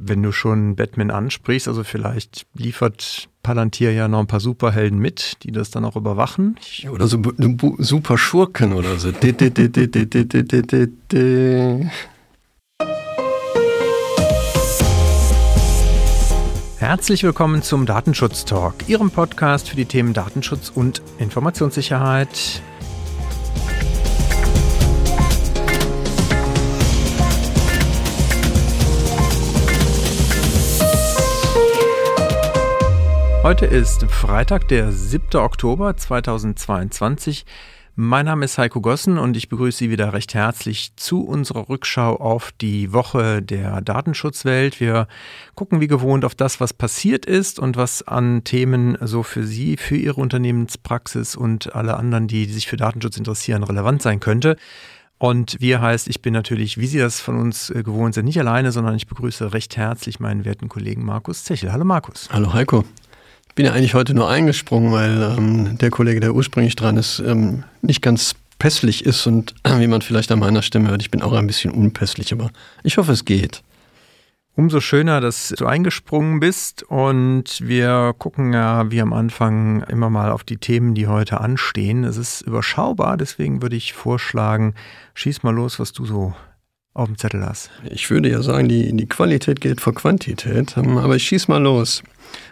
wenn du schon Batman ansprichst, also vielleicht liefert Palantir ja noch ein paar Superhelden mit, die das dann auch überwachen. Ja, oder so super Schurken oder so. Herzlich willkommen zum Datenschutz Talk, Ihrem Podcast für die Themen Datenschutz und Informationssicherheit. Heute ist Freitag, der 7. Oktober 2022. Mein Name ist Heiko Gossen und ich begrüße Sie wieder recht herzlich zu unserer Rückschau auf die Woche der Datenschutzwelt. Wir gucken wie gewohnt auf das, was passiert ist und was an Themen so für Sie, für Ihre Unternehmenspraxis und alle anderen, die sich für Datenschutz interessieren, relevant sein könnte. Und wir heißt, ich bin natürlich, wie Sie das von uns äh, gewohnt sind, nicht alleine, sondern ich begrüße recht herzlich meinen werten Kollegen Markus Zechel. Hallo Markus. Hallo Heiko bin ja eigentlich heute nur eingesprungen, weil ähm, der Kollege, der ursprünglich dran ist, ähm, nicht ganz pässlich ist und äh, wie man vielleicht an meiner Stimme hört, ich bin auch ein bisschen unpässlich, aber ich hoffe, es geht. Umso schöner, dass du eingesprungen bist und wir gucken ja wie am Anfang immer mal auf die Themen, die heute anstehen. Es ist überschaubar, deswegen würde ich vorschlagen, schieß mal los, was du so auf dem Zettel hast. Ich würde ja sagen, die, die Qualität geht vor Quantität, ähm, aber ich schieß mal los.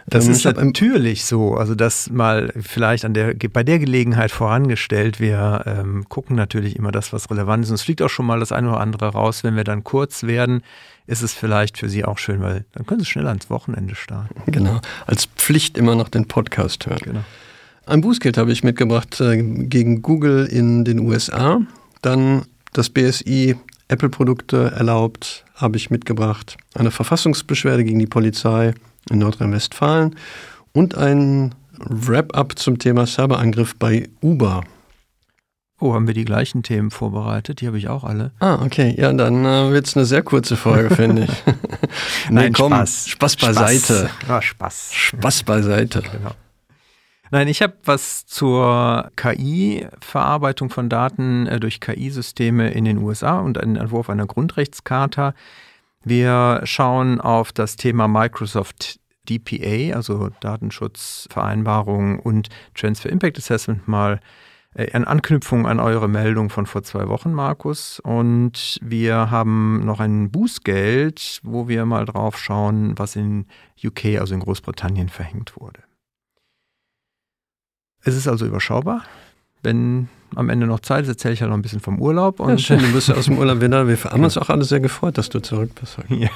Das ähm, ist natürlich so. Also das mal vielleicht an der, bei der Gelegenheit vorangestellt. Wir ähm, gucken natürlich immer das, was relevant ist. Und es fliegt auch schon mal das eine oder andere raus. Wenn wir dann kurz werden, ist es vielleicht für Sie auch schön, weil dann können Sie schnell ans Wochenende starten. Genau. Als Pflicht immer noch den Podcast hören. Genau. Ein Bußgeld habe ich mitgebracht äh, gegen Google in den USA. Dann das BSI Apple-Produkte erlaubt, habe ich mitgebracht. Eine Verfassungsbeschwerde gegen die Polizei in Nordrhein-Westfalen und ein Wrap-up zum Thema Cyberangriff bei Uber. Oh, haben wir die gleichen Themen vorbereitet? Die habe ich auch alle. Ah, okay. Ja, dann äh, wird es eine sehr kurze Folge, finde ich. nee, Nein, komm, Spaß. Spaß beiseite. Spaß. Ja, Spaß. Spaß beiseite. Genau. Nein, ich habe was zur KI-Verarbeitung von Daten äh, durch KI-Systeme in den USA und einen Entwurf einer Grundrechtscharta. Wir schauen auf das Thema Microsoft DPA, also Datenschutzvereinbarung und Transfer Impact Assessment mal äh, in Anknüpfung an eure Meldung von vor zwei Wochen, Markus. Und wir haben noch ein Bußgeld, wo wir mal drauf schauen, was in UK, also in Großbritannien, verhängt wurde. Es ist also überschaubar. Wenn am Ende noch Zeit ist, erzähle ich ja noch ein bisschen vom Urlaub. Und ja, schön, du bist ja aus dem Urlaub wieder. Wir haben uns auch alle sehr gefreut, dass du zurück bist. Ja.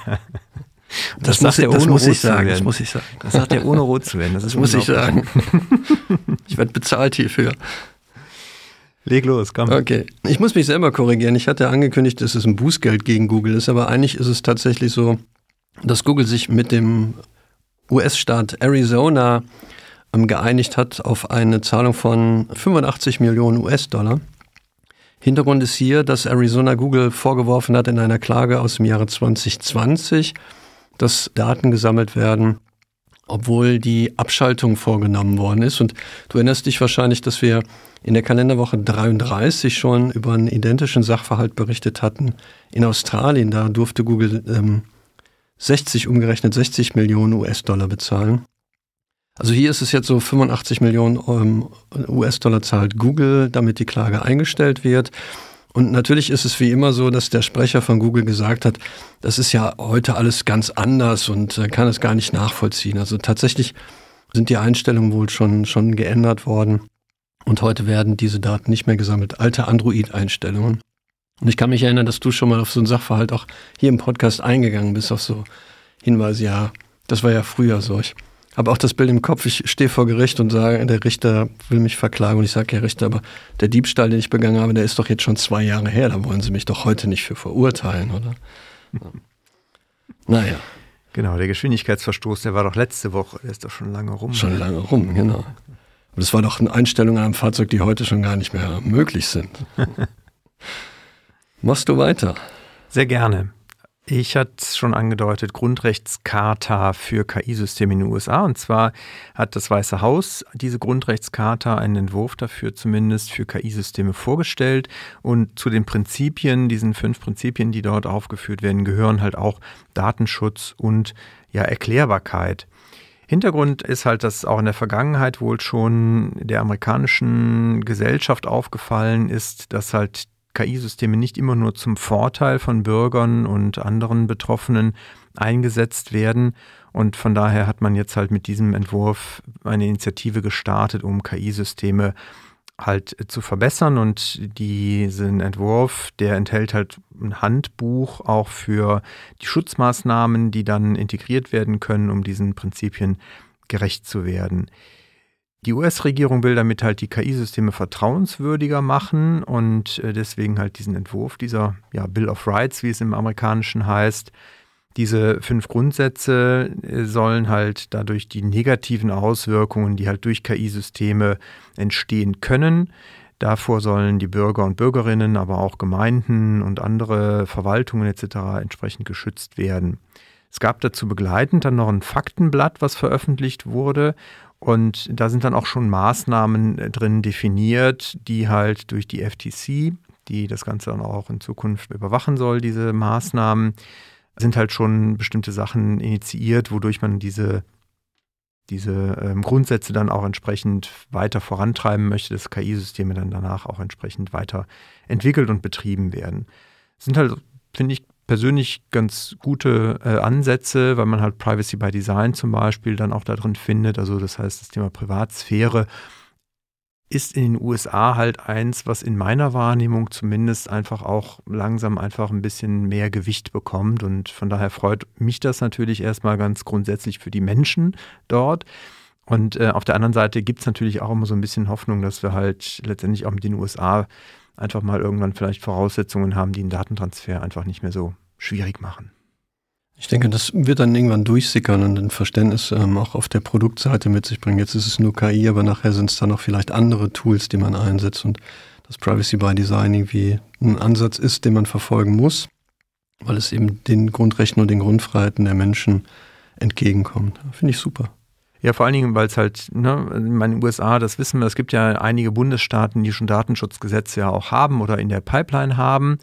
Das, das, muss, ich, das muss ich sagen. Das muss ich sagen. Das sagt er ohne rot zu werden. Das, das muss ich sagen. ich werde bezahlt hierfür. Leg los, komm. Okay. Ich muss mich selber korrigieren. Ich hatte angekündigt, dass es ein Bußgeld gegen Google ist, aber eigentlich ist es tatsächlich so, dass Google sich mit dem US-Staat Arizona geeinigt hat auf eine Zahlung von 85 Millionen US-Dollar. Hintergrund ist hier, dass Arizona Google vorgeworfen hat in einer Klage aus dem Jahre 2020, dass Daten gesammelt werden, obwohl die Abschaltung vorgenommen worden ist. Und du erinnerst dich wahrscheinlich, dass wir in der Kalenderwoche 33 schon über einen identischen Sachverhalt berichtet hatten. In Australien, da durfte Google ähm, 60, umgerechnet 60 Millionen US-Dollar bezahlen. Also hier ist es jetzt so 85 Millionen ähm, US-Dollar zahlt Google, damit die Klage eingestellt wird. Und natürlich ist es wie immer so, dass der Sprecher von Google gesagt hat, das ist ja heute alles ganz anders und äh, kann es gar nicht nachvollziehen. Also tatsächlich sind die Einstellungen wohl schon, schon geändert worden. Und heute werden diese Daten nicht mehr gesammelt. Alte Android-Einstellungen. Und ich kann mich erinnern, dass du schon mal auf so einen Sachverhalt auch hier im Podcast eingegangen bist, auf so Hinweise, ja, das war ja früher solch habe auch das Bild im Kopf, ich stehe vor Gericht und sage, der Richter will mich verklagen und ich sage, Herr Richter, aber der Diebstahl, den ich begangen habe, der ist doch jetzt schon zwei Jahre her, da wollen Sie mich doch heute nicht für verurteilen, oder? Ja. Naja. Genau, der Geschwindigkeitsverstoß, der war doch letzte Woche, der ist doch schon lange rum. Schon lange rum, genau. Und das war doch eine Einstellung an einem Fahrzeug, die heute schon gar nicht mehr möglich sind. Machst du weiter? Sehr gerne. Ich hatte es schon angedeutet, Grundrechtscharta für KI-Systeme in den USA. Und zwar hat das Weiße Haus diese Grundrechtscharta, einen Entwurf dafür zumindest für KI-Systeme vorgestellt. Und zu den Prinzipien, diesen fünf Prinzipien, die dort aufgeführt werden, gehören halt auch Datenschutz und ja, Erklärbarkeit. Hintergrund ist halt, dass auch in der Vergangenheit wohl schon der amerikanischen Gesellschaft aufgefallen ist, dass halt KI-Systeme nicht immer nur zum Vorteil von Bürgern und anderen Betroffenen eingesetzt werden. Und von daher hat man jetzt halt mit diesem Entwurf eine Initiative gestartet, um KI-Systeme halt zu verbessern. Und diesen Entwurf, der enthält halt ein Handbuch auch für die Schutzmaßnahmen, die dann integriert werden können, um diesen Prinzipien gerecht zu werden. Die US-Regierung will damit halt die KI-Systeme vertrauenswürdiger machen und äh, deswegen halt diesen Entwurf dieser ja, Bill of Rights, wie es im Amerikanischen heißt. Diese fünf Grundsätze äh, sollen halt dadurch die negativen Auswirkungen, die halt durch KI-Systeme entstehen können, Davor sollen die Bürger und Bürgerinnen, aber auch Gemeinden und andere Verwaltungen etc. entsprechend geschützt werden. Es gab dazu begleitend dann noch ein Faktenblatt, was veröffentlicht wurde und da sind dann auch schon Maßnahmen äh, drin definiert, die halt durch die FTC, die das Ganze dann auch in Zukunft überwachen soll, diese Maßnahmen, sind halt schon bestimmte Sachen initiiert, wodurch man diese, diese ähm, Grundsätze dann auch entsprechend weiter vorantreiben möchte, dass KI-Systeme dann danach auch entsprechend weiter entwickelt und betrieben werden. Das sind halt, finde ich, persönlich ganz gute äh, Ansätze, weil man halt Privacy by Design zum Beispiel dann auch da drin findet. Also das heißt, das Thema Privatsphäre ist in den USA halt eins, was in meiner Wahrnehmung zumindest einfach auch langsam einfach ein bisschen mehr Gewicht bekommt. Und von daher freut mich das natürlich erstmal ganz grundsätzlich für die Menschen dort. Und äh, auf der anderen Seite gibt es natürlich auch immer so ein bisschen Hoffnung, dass wir halt letztendlich auch mit den USA einfach mal irgendwann vielleicht Voraussetzungen haben, die einen Datentransfer einfach nicht mehr so schwierig machen. Ich denke, das wird dann irgendwann durchsickern und ein Verständnis ähm, auch auf der Produktseite mit sich bringen. Jetzt ist es nur KI, aber nachher sind es dann auch vielleicht andere Tools, die man einsetzt und das Privacy by Design irgendwie ein Ansatz ist, den man verfolgen muss, weil es eben den Grundrechten und den Grundfreiheiten der Menschen entgegenkommt. Finde ich super. Ja, vor allen Dingen, weil es halt, ne, in den USA, das wissen wir, es gibt ja einige Bundesstaaten, die schon Datenschutzgesetze ja auch haben oder in der Pipeline haben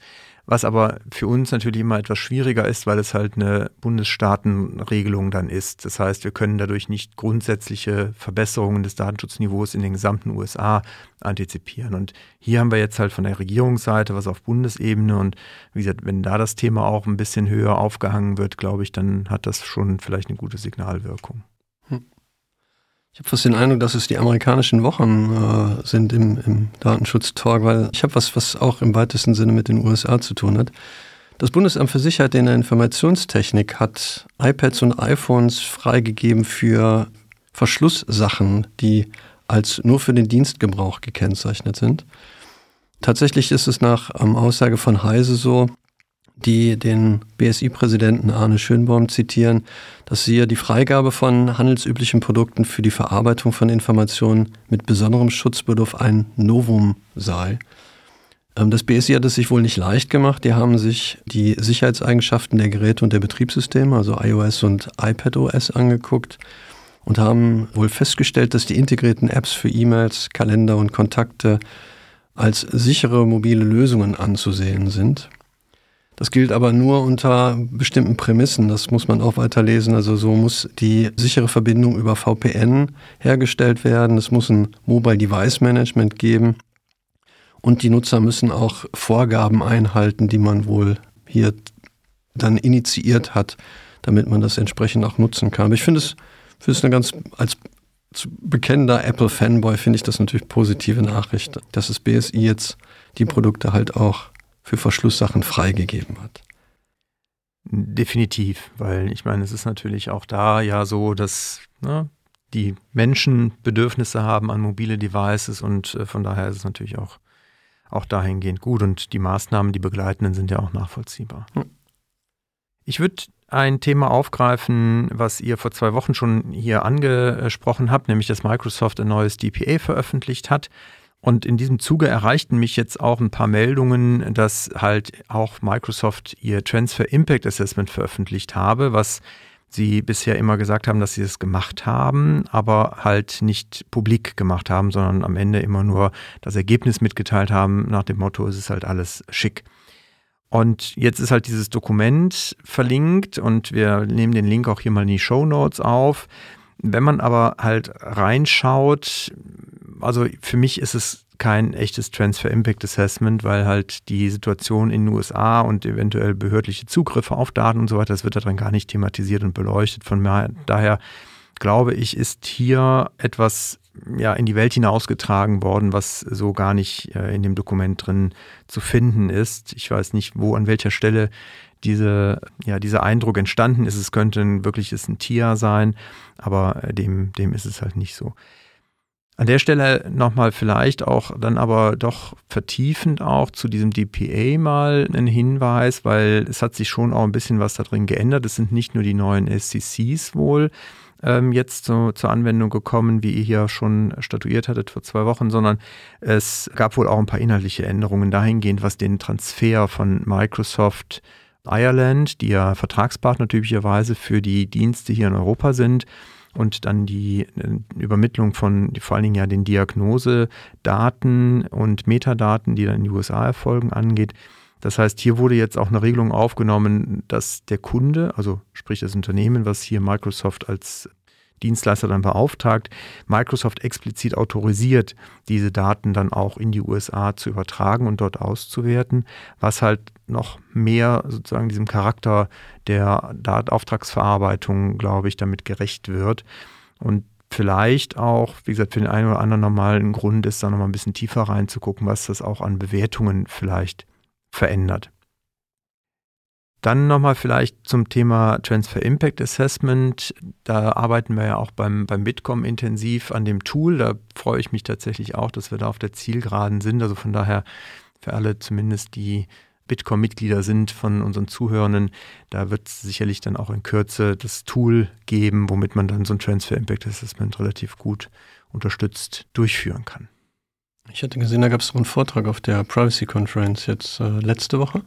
was aber für uns natürlich immer etwas schwieriger ist, weil es halt eine Bundesstaatenregelung dann ist. Das heißt, wir können dadurch nicht grundsätzliche Verbesserungen des Datenschutzniveaus in den gesamten USA antizipieren. Und hier haben wir jetzt halt von der Regierungsseite was auf Bundesebene und wie gesagt, wenn da das Thema auch ein bisschen höher aufgehangen wird, glaube ich, dann hat das schon vielleicht eine gute Signalwirkung. Ich habe fast den Eindruck, dass es die amerikanischen Wochen äh, sind im, im Datenschutz-Talk, weil ich habe was, was auch im weitesten Sinne mit den USA zu tun hat. Das Bundesamt für Sicherheit in der Informationstechnik hat iPads und iPhones freigegeben für Verschlusssachen, die als nur für den Dienstgebrauch gekennzeichnet sind. Tatsächlich ist es nach ähm, Aussage von Heise so, die den BSI-Präsidenten Arne Schönbaum zitieren, dass hier die Freigabe von handelsüblichen Produkten für die Verarbeitung von Informationen mit besonderem Schutzbedarf ein Novum sei. Ähm, das BSI hat es sich wohl nicht leicht gemacht. Die haben sich die Sicherheitseigenschaften der Geräte und der Betriebssysteme, also iOS und iPadOS, angeguckt und haben wohl festgestellt, dass die integrierten Apps für E-Mails, Kalender und Kontakte als sichere mobile Lösungen anzusehen sind. Das gilt aber nur unter bestimmten Prämissen. Das muss man auch weiterlesen. Also so muss die sichere Verbindung über VPN hergestellt werden. Es muss ein Mobile Device Management geben. Und die Nutzer müssen auch Vorgaben einhalten, die man wohl hier dann initiiert hat, damit man das entsprechend auch nutzen kann. Aber ich finde es, finde es eine ganz, als bekennender Apple-Fanboy finde ich das natürlich positive Nachricht, dass das BSI jetzt die Produkte halt auch für Verschlusssachen freigegeben hat. Definitiv, weil ich meine, es ist natürlich auch da ja so, dass ne, die Menschen Bedürfnisse haben an mobile Devices und äh, von daher ist es natürlich auch, auch dahingehend gut und die Maßnahmen, die begleitenden, sind ja auch nachvollziehbar. Hm. Ich würde ein Thema aufgreifen, was ihr vor zwei Wochen schon hier angesprochen habt, nämlich dass Microsoft ein neues DPA veröffentlicht hat. Und in diesem Zuge erreichten mich jetzt auch ein paar Meldungen, dass halt auch Microsoft ihr Transfer Impact Assessment veröffentlicht habe, was sie bisher immer gesagt haben, dass sie es gemacht haben, aber halt nicht publik gemacht haben, sondern am Ende immer nur das Ergebnis mitgeteilt haben, nach dem Motto, es ist halt alles schick. Und jetzt ist halt dieses Dokument verlinkt und wir nehmen den Link auch hier mal in die Show Notes auf. Wenn man aber halt reinschaut, also für mich ist es kein echtes Transfer Impact Assessment, weil halt die Situation in den USA und eventuell behördliche Zugriffe auf Daten und so weiter, das wird daran gar nicht thematisiert und beleuchtet. Von daher glaube ich, ist hier etwas ja, in die Welt hinausgetragen worden, was so gar nicht äh, in dem Dokument drin zu finden ist. Ich weiß nicht, wo, an welcher Stelle diese, ja, dieser Eindruck entstanden ist. Es könnte ein wirkliches ein Tier sein, aber äh, dem, dem ist es halt nicht so. An der Stelle nochmal vielleicht auch dann aber doch vertiefend auch zu diesem DPA mal ein Hinweis, weil es hat sich schon auch ein bisschen was da drin geändert. Es sind nicht nur die neuen SCCs wohl ähm, jetzt so, zur Anwendung gekommen, wie ihr hier schon statuiert hattet vor zwei Wochen, sondern es gab wohl auch ein paar inhaltliche Änderungen dahingehend, was den Transfer von Microsoft Ireland, die ja Vertragspartner typischerweise für die Dienste hier in Europa sind, und dann die äh, Übermittlung von vor allen Dingen ja den Diagnosedaten und Metadaten, die dann in die USA erfolgen, angeht. Das heißt, hier wurde jetzt auch eine Regelung aufgenommen, dass der Kunde, also sprich das Unternehmen, was hier Microsoft als Dienstleister dann beauftragt, Microsoft explizit autorisiert, diese Daten dann auch in die USA zu übertragen und dort auszuwerten, was halt noch mehr sozusagen diesem Charakter der Auftragsverarbeitung, glaube ich, damit gerecht wird. Und vielleicht auch, wie gesagt, für den einen oder anderen nochmal ein Grund ist, da nochmal ein bisschen tiefer reinzugucken, was das auch an Bewertungen vielleicht verändert. Dann nochmal vielleicht zum Thema Transfer Impact Assessment. Da arbeiten wir ja auch beim, beim Bitkom intensiv an dem Tool. Da freue ich mich tatsächlich auch, dass wir da auf der Zielgeraden sind. Also von daher für alle zumindest, die Bitkom-Mitglieder sind von unseren Zuhörenden, da wird es sicherlich dann auch in Kürze das Tool geben, womit man dann so ein Transfer Impact Assessment relativ gut unterstützt durchführen kann. Ich hatte gesehen, da gab es so einen Vortrag auf der Privacy Conference jetzt äh, letzte Woche.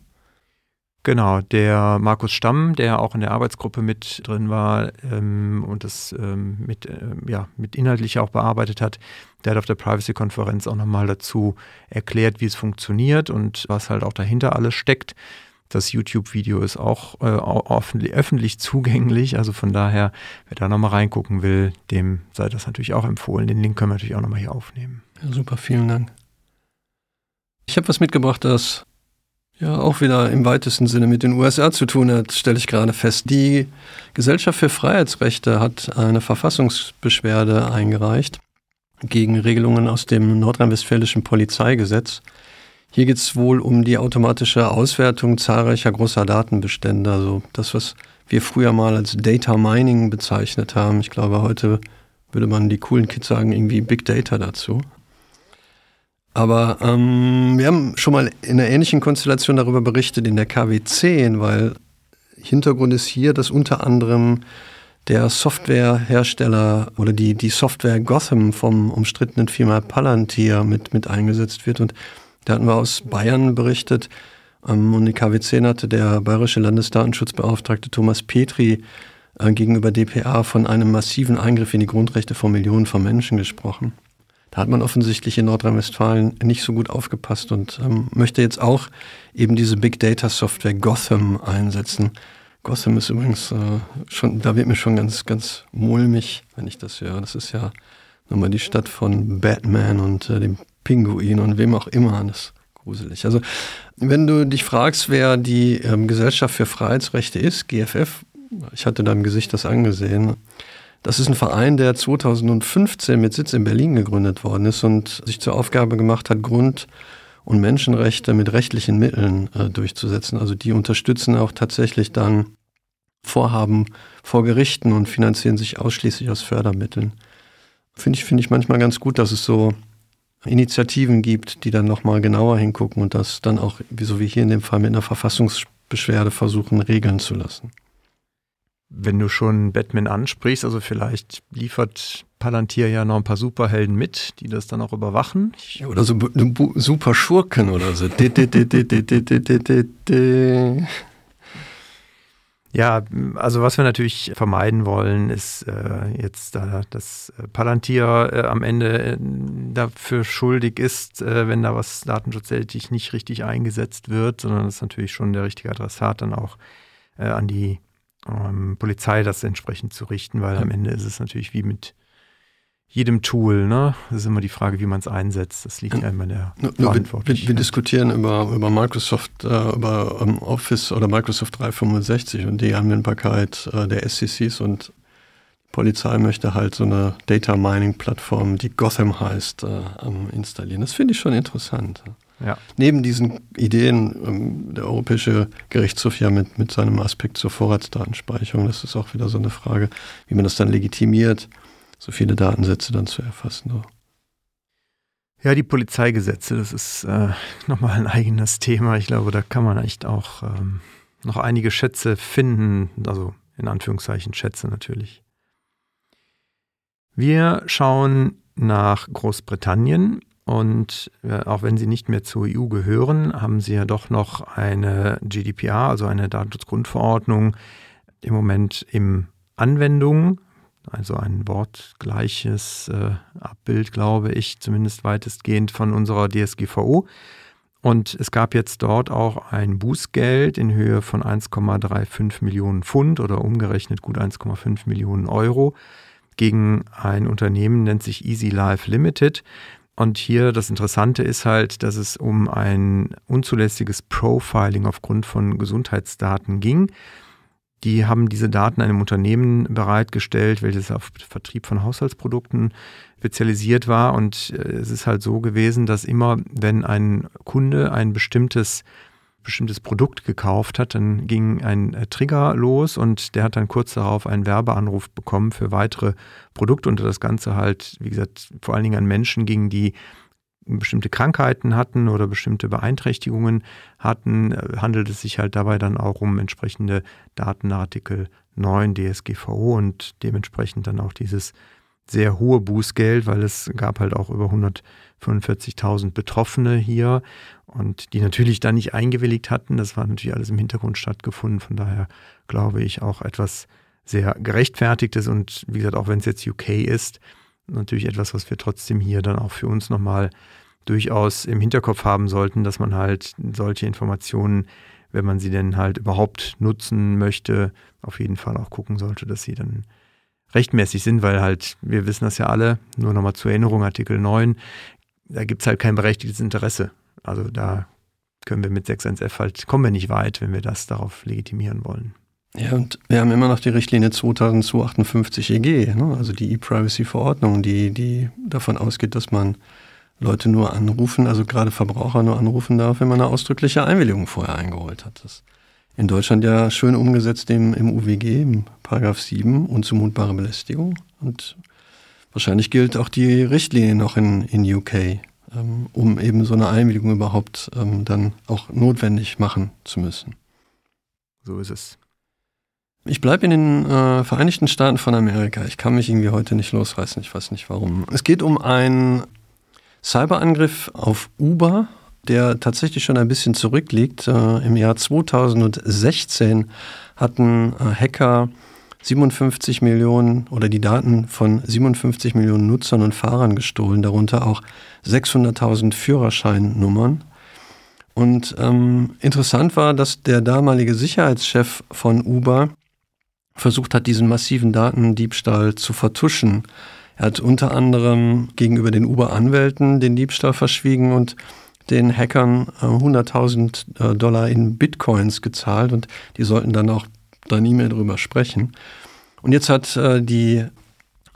Genau, der Markus Stamm, der auch in der Arbeitsgruppe mit drin war ähm, und das ähm, mit, äh, ja, mit inhaltlich auch bearbeitet hat, der hat auf der Privacy-Konferenz auch nochmal dazu erklärt, wie es funktioniert und was halt auch dahinter alles steckt. Das YouTube-Video ist auch äh, öffentlich zugänglich, also von daher, wer da nochmal reingucken will, dem sei das natürlich auch empfohlen. Den Link können wir natürlich auch nochmal hier aufnehmen. Ja, super, vielen Dank. Ich habe was mitgebracht, das ja auch wieder im weitesten Sinne mit den USA zu tun hat, stelle ich gerade fest. Die Gesellschaft für Freiheitsrechte hat eine Verfassungsbeschwerde eingereicht gegen Regelungen aus dem nordrhein-westfälischen Polizeigesetz. Hier geht es wohl um die automatische Auswertung zahlreicher großer Datenbestände, also das, was wir früher mal als Data Mining bezeichnet haben. Ich glaube, heute würde man die coolen Kids sagen, irgendwie Big Data dazu. Aber ähm, wir haben schon mal in einer ähnlichen Konstellation darüber berichtet in der KW10, weil Hintergrund ist hier, dass unter anderem der Softwarehersteller oder die, die Software Gotham vom umstrittenen Firma Palantir mit, mit eingesetzt wird. Und da hatten wir aus Bayern berichtet. Ähm, und die KW10 hatte der bayerische Landesdatenschutzbeauftragte Thomas Petri äh, gegenüber DPA von einem massiven Eingriff in die Grundrechte von Millionen von Menschen gesprochen. Da hat man offensichtlich in Nordrhein-Westfalen nicht so gut aufgepasst und ähm, möchte jetzt auch eben diese Big Data Software Gotham einsetzen. Gotham ist übrigens äh, schon, da wird mir schon ganz, ganz mulmig, wenn ich das höre. Das ist ja nochmal die Stadt von Batman und äh, dem Pinguin und wem auch immer. Das ist gruselig. Also, wenn du dich fragst, wer die ähm, Gesellschaft für Freiheitsrechte ist, GFF, ich hatte deinem Gesicht das angesehen, das ist ein Verein, der 2015 mit Sitz in Berlin gegründet worden ist und sich zur Aufgabe gemacht hat, Grund- und Menschenrechte mit rechtlichen Mitteln äh, durchzusetzen. Also die unterstützen auch tatsächlich dann Vorhaben vor Gerichten und finanzieren sich ausschließlich aus Fördermitteln. Finde ich, finde ich manchmal ganz gut, dass es so Initiativen gibt, die dann nochmal genauer hingucken und das dann auch, so wie hier in dem Fall mit einer Verfassungsbeschwerde versuchen, regeln zu lassen. Wenn du schon Batman ansprichst, also vielleicht liefert Palantir ja noch ein paar Superhelden mit, die das dann auch überwachen. Ich oder so super Schurken oder so. Ja, also was wir natürlich vermeiden wollen, ist äh, jetzt, äh, dass Palantir äh, am Ende äh, dafür schuldig ist, äh, wenn da was datenschutzseitig nicht richtig eingesetzt wird, sondern das ist natürlich schon der richtige Adressat dann auch äh, an die ähm, Polizei das entsprechend zu richten, weil am Ende ist es natürlich wie mit jedem Tool, ne? Das ist immer die Frage, wie man es einsetzt. Das liegt ja immer in der Verantwortung. Wir, wir, diskutieren über, über Microsoft, äh, über um, Office oder Microsoft 365 und die Anwendbarkeit äh, der SCCs und Polizei möchte halt so eine Data Mining Plattform, die Gotham heißt, äh, installieren. Das finde ich schon interessant. Ja. Neben diesen Ideen, ähm, der Europäische Gerichtshof ja mit, mit seinem Aspekt zur Vorratsdatenspeicherung, das ist auch wieder so eine Frage, wie man das dann legitimiert so viele Datensätze dann zu erfassen. So. Ja, die Polizeigesetze, das ist äh, nochmal ein eigenes Thema. Ich glaube, da kann man echt auch ähm, noch einige Schätze finden, also in Anführungszeichen Schätze natürlich. Wir schauen nach Großbritannien und äh, auch wenn sie nicht mehr zur EU gehören, haben sie ja doch noch eine GDPR, also eine Datenschutzgrundverordnung, im Moment im Anwendung also ein wortgleiches äh, Abbild, glaube ich, zumindest weitestgehend von unserer DSGVO. Und es gab jetzt dort auch ein Bußgeld in Höhe von 1,35 Millionen Pfund oder umgerechnet gut 1,5 Millionen Euro gegen ein Unternehmen, nennt sich Easy Life Limited. Und hier das Interessante ist halt, dass es um ein unzulässiges Profiling aufgrund von Gesundheitsdaten ging. Die haben diese Daten einem Unternehmen bereitgestellt, welches auf Vertrieb von Haushaltsprodukten spezialisiert war. Und äh, es ist halt so gewesen, dass immer, wenn ein Kunde ein bestimmtes bestimmtes Produkt gekauft hat, dann ging ein äh, Trigger los und der hat dann kurz darauf einen Werbeanruf bekommen für weitere Produkte und das Ganze halt, wie gesagt, vor allen Dingen an Menschen ging, die bestimmte Krankheiten hatten oder bestimmte Beeinträchtigungen hatten, äh, handelt es sich halt dabei dann auch um entsprechende Datenartikel 9 DSGVO und dementsprechend dann auch dieses sehr hohe Bußgeld, weil es gab halt auch über 145.000 Betroffene hier und die natürlich dann nicht eingewilligt hatten. Das war natürlich alles im Hintergrund stattgefunden. Von daher glaube ich auch etwas sehr gerechtfertigtes und wie gesagt, auch wenn es jetzt UK ist, natürlich etwas, was wir trotzdem hier dann auch für uns nochmal durchaus im Hinterkopf haben sollten, dass man halt solche Informationen, wenn man sie denn halt überhaupt nutzen möchte, auf jeden Fall auch gucken sollte, dass sie dann rechtmäßig sind, weil halt, wir wissen das ja alle, nur nochmal zur Erinnerung, Artikel 9, da gibt es halt kein berechtigtes Interesse. Also da können wir mit 6.1f halt, kommen wir nicht weit, wenn wir das darauf legitimieren wollen. Ja, und wir haben immer noch die Richtlinie 2258 EG, ne? also die E-Privacy-Verordnung, die, die davon ausgeht, dass man Leute nur anrufen, also gerade Verbraucher nur anrufen darf, wenn man eine ausdrückliche Einwilligung vorher eingeholt hat. Das in Deutschland ja schön umgesetzt im, im UWG, im Paragraph 7, unzumutbare Belästigung. Und wahrscheinlich gilt auch die Richtlinie noch in, in UK, ähm, um eben so eine Einwilligung überhaupt ähm, dann auch notwendig machen zu müssen. So ist es. Ich bleibe in den äh, Vereinigten Staaten von Amerika. Ich kann mich irgendwie heute nicht losreißen. Ich weiß nicht warum. Es geht um einen Cyberangriff auf Uber, der tatsächlich schon ein bisschen zurückliegt. Äh, Im Jahr 2016 hatten äh, Hacker 57 Millionen oder die Daten von 57 Millionen Nutzern und Fahrern gestohlen, darunter auch 600.000 Führerscheinnummern. Und ähm, interessant war, dass der damalige Sicherheitschef von Uber versucht hat, diesen massiven Datendiebstahl zu vertuschen. Er hat unter anderem gegenüber den Uber-Anwälten den Diebstahl verschwiegen und den Hackern 100.000 äh, äh, Dollar in Bitcoins gezahlt und die sollten dann auch da mehr drüber sprechen. Und jetzt hat äh, die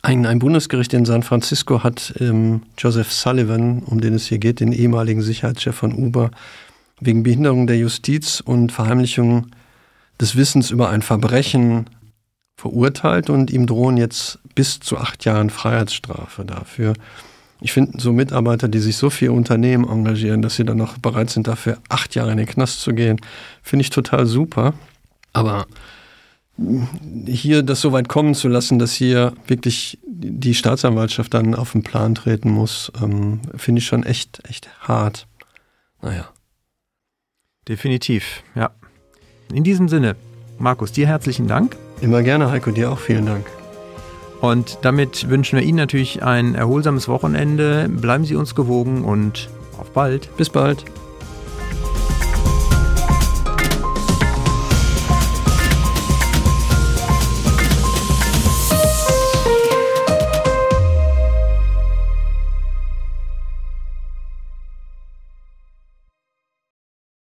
ein, ein, Bundesgericht in San Francisco hat ähm, Joseph Sullivan, um den es hier geht, den ehemaligen Sicherheitschef von Uber, wegen Behinderung der Justiz und Verheimlichung des Wissens über ein Verbrechen verurteilt und ihm drohen jetzt bis zu acht Jahren Freiheitsstrafe dafür. Ich finde so Mitarbeiter, die sich so viel Unternehmen engagieren, dass sie dann noch bereit sind, dafür acht Jahre in den Knast zu gehen, finde ich total super. Aber hier das so weit kommen zu lassen, dass hier wirklich die Staatsanwaltschaft dann auf den Plan treten muss, ähm, finde ich schon echt, echt hart. Naja. Definitiv, ja. In diesem Sinne, Markus, dir herzlichen Dank. Immer gerne, Heiko, dir auch vielen Dank. Und damit wünschen wir Ihnen natürlich ein erholsames Wochenende. Bleiben Sie uns gewogen und auf bald. Bis bald.